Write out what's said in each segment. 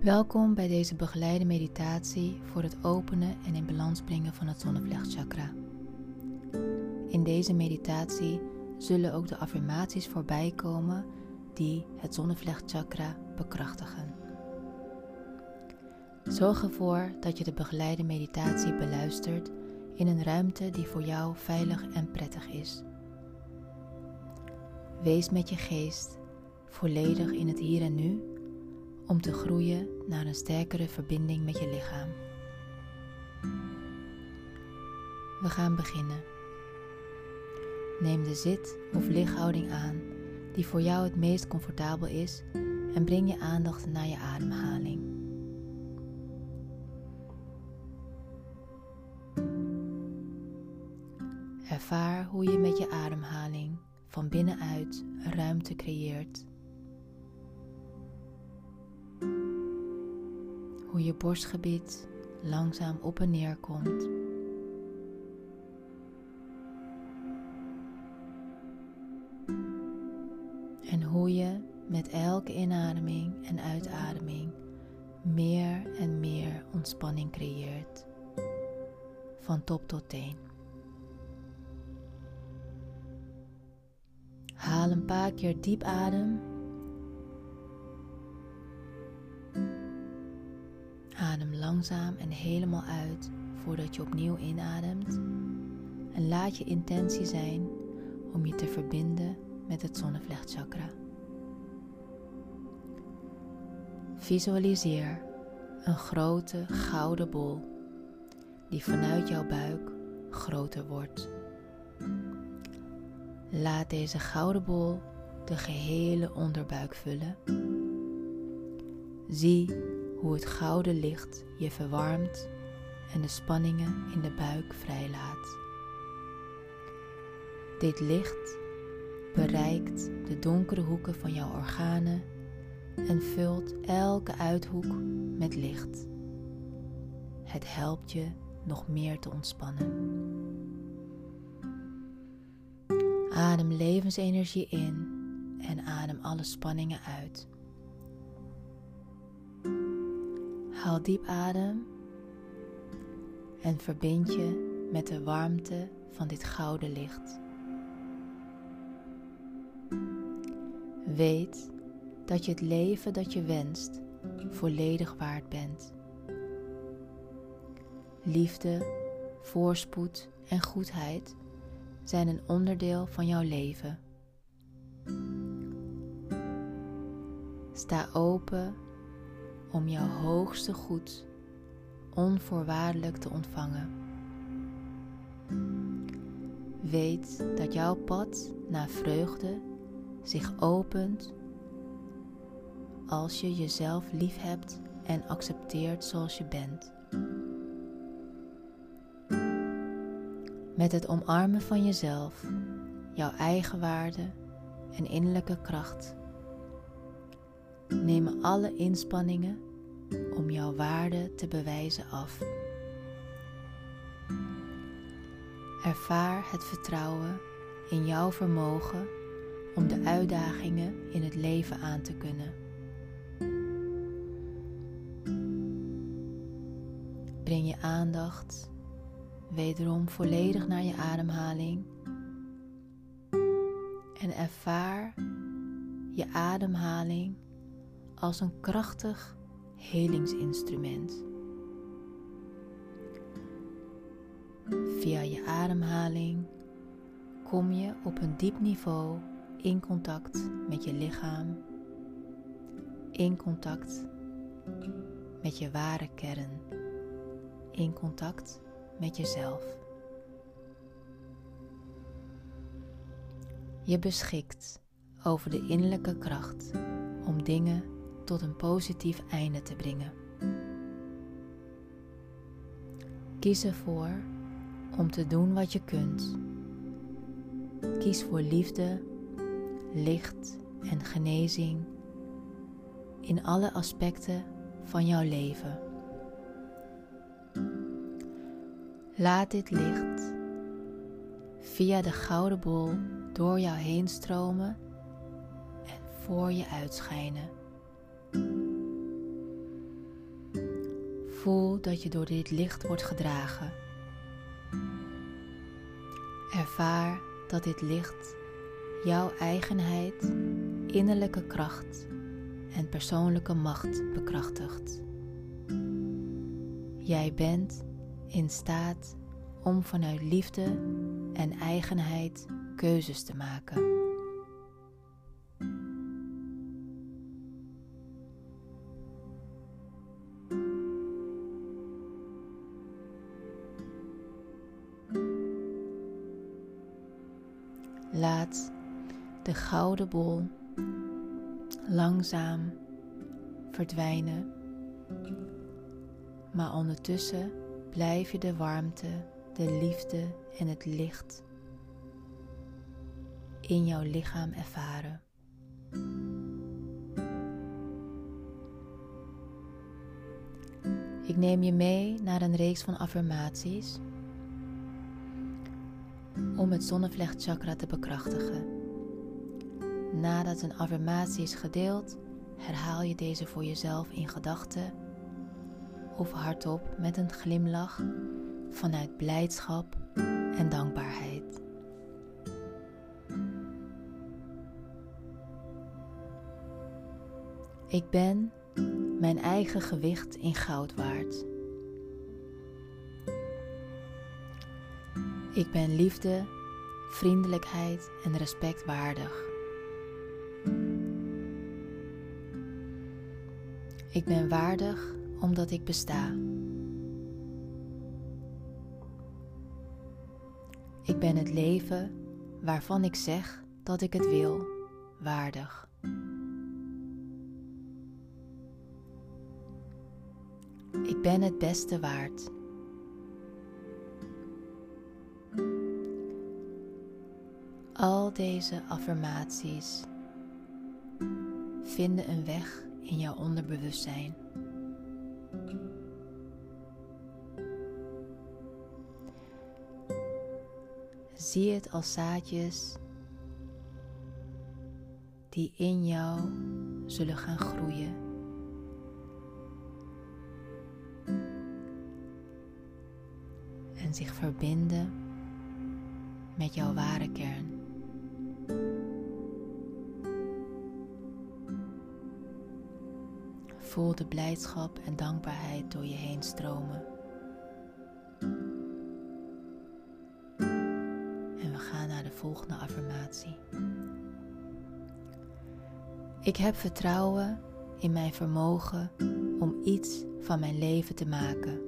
Welkom bij deze begeleide meditatie voor het openen en in balans brengen van het zonnevlechtchakra. In deze meditatie zullen ook de affirmaties voorbij komen die het zonnevlechtchakra bekrachtigen. Zorg ervoor dat je de begeleide meditatie beluistert in een ruimte die voor jou veilig en prettig is. Wees met je geest volledig in het hier en nu om te groeien naar een sterkere verbinding met je lichaam. We gaan beginnen. Neem de zit- of lichthouding aan die voor jou het meest comfortabel is en breng je aandacht naar je ademhaling. Ervaar hoe je met je ademhaling van binnenuit ruimte creëert hoe je borstgebied langzaam op en neer komt. En hoe je met elke inademing en uitademing meer en meer ontspanning creëert, van top tot teen. Haal een paar keer diep adem Adem langzaam en helemaal uit voordat je opnieuw inademt. En laat je intentie zijn om je te verbinden met het zonnevlechtchakra. Visualiseer een grote gouden bol die vanuit jouw buik groter wordt. Laat deze gouden bol de gehele onderbuik vullen. Zie hoe het gouden licht je verwarmt en de spanningen in de buik vrijlaat. Dit licht bereikt de donkere hoeken van jouw organen en vult elke uithoek met licht. Het helpt je nog meer te ontspannen. Adem levensenergie in en adem alle spanningen uit. Haal diep adem en verbind je met de warmte van dit gouden licht. Weet dat je het leven dat je wenst volledig waard bent. Liefde, voorspoed en goedheid zijn een onderdeel van jouw leven. Sta open om jouw hoogste goed onvoorwaardelijk te ontvangen. Weet dat jouw pad naar vreugde zich opent als je jezelf lief hebt en accepteert zoals je bent. Met het omarmen van jezelf, jouw eigen waarde en innerlijke kracht nemen alle inspanningen om jouw waarde te bewijzen af. Ervaar het vertrouwen in jouw vermogen om de uitdagingen in het leven aan te kunnen. Breng je aandacht wederom volledig naar je ademhaling en ervaar je ademhaling als een krachtig helingsinstrument. Via je ademhaling kom je op een diep niveau in contact met je lichaam, in contact met je ware kern, in contact met jezelf. Je beschikt over de innerlijke kracht om dingen tot een positief einde te brengen. Kies ervoor om te doen wat je kunt. Kies voor liefde, licht en genezing in alle aspecten van jouw leven. Laat dit licht via de gouden bol door jou heen stromen en voor je uitschijnen. Voel dat je door dit licht wordt gedragen. Ervaar dat dit licht jouw eigenheid, innerlijke kracht en persoonlijke macht bekrachtigt. Jij bent in staat om vanuit liefde en eigenheid keuzes te maken. Gouden bol langzaam verdwijnen, maar ondertussen blijf je de warmte, de liefde en het licht in jouw lichaam ervaren. Ik neem je mee naar een reeks van affirmaties om het zonnevlechtchakra te bekrachtigen. Nadat een affirmatie is gedeeld, herhaal je deze voor jezelf in gedachten of hardop met een glimlach vanuit blijdschap en dankbaarheid. Ik ben mijn eigen gewicht in goud waard. Ik ben liefde, vriendelijkheid en respect waardig. Ik ben waardig omdat ik besta. Ik ben het leven waarvan ik zeg dat ik het wil, waardig. Ik ben het beste waard. Al deze affirmaties vinden een weg in jouw onderbewustzijn. Zie het als zaadjes die in jou zullen gaan groeien. En zich verbinden met jouw ware kern. Voel de blijdschap en dankbaarheid door je heen stromen. En we gaan naar de volgende affirmatie. Ik heb vertrouwen in mijn vermogen om iets van mijn leven te maken.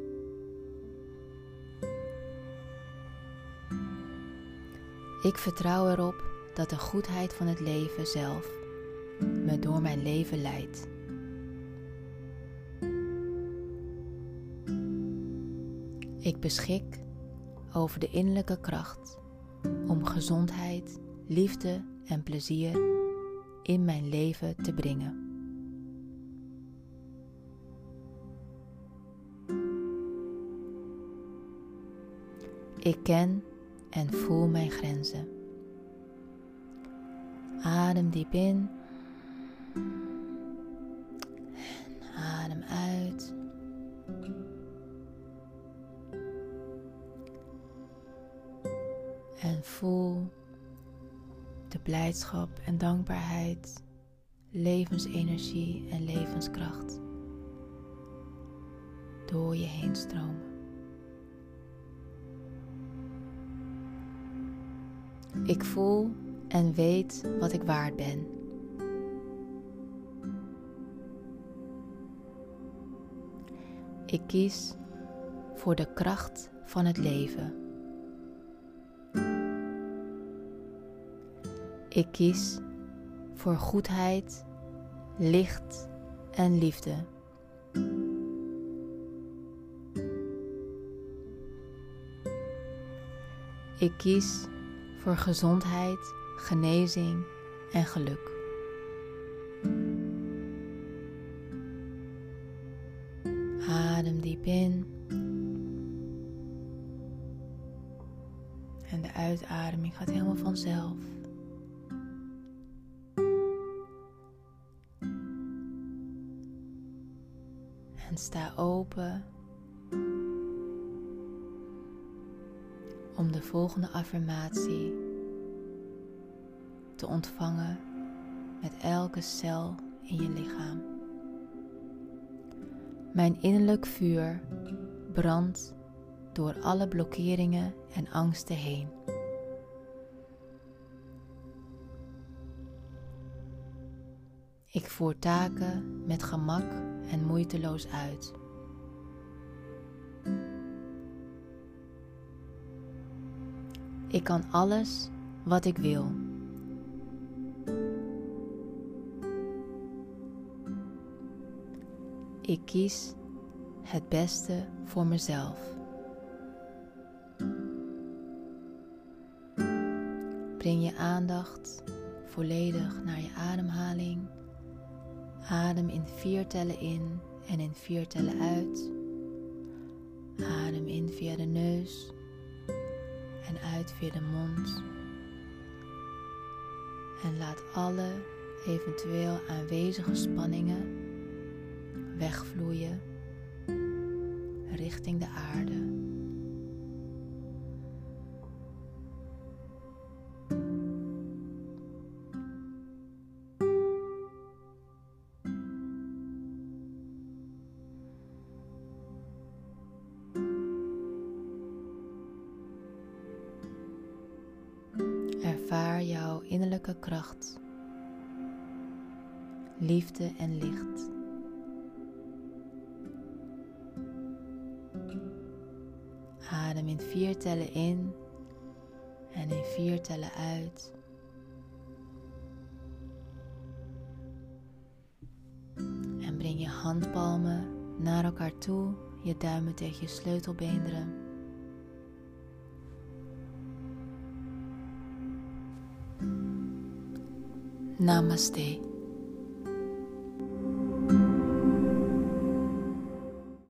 Ik vertrouw erop dat de goedheid van het leven zelf me door mijn leven leidt. Ik beschik over de innerlijke kracht om gezondheid, liefde en plezier in mijn leven te brengen. Ik ken en voel mijn grenzen. Adem diep in En voel de blijdschap en dankbaarheid, levensenergie en levenskracht door je heen stromen. Ik voel en weet wat ik waard ben. Ik kies voor de kracht van het leven. Ik kies voor goedheid, licht en liefde. Ik kies voor gezondheid, genezing en geluk. Adem diep in. En de uitademing gaat helemaal vanzelf. en sta open om de volgende affirmatie te ontvangen met elke cel in je lichaam. Mijn innerlijk vuur brandt door alle blokkeringen en angsten heen. Ik voer taken met gemak en moeiteloos uit. Ik kan alles wat ik wil. Ik kies het beste voor mezelf. Breng je aandacht volledig naar je ademhaling. Adem in vier tellen in en in vier tellen uit. Adem in via de neus en uit via de mond. En laat alle eventueel aanwezige spanningen wegvloeien richting de aarde. Jouw innerlijke kracht, liefde en licht. Adem in vier tellen in en in vier tellen uit. En breng je handpalmen naar elkaar toe, je duimen tegen je sleutelbeenderen. Namaste.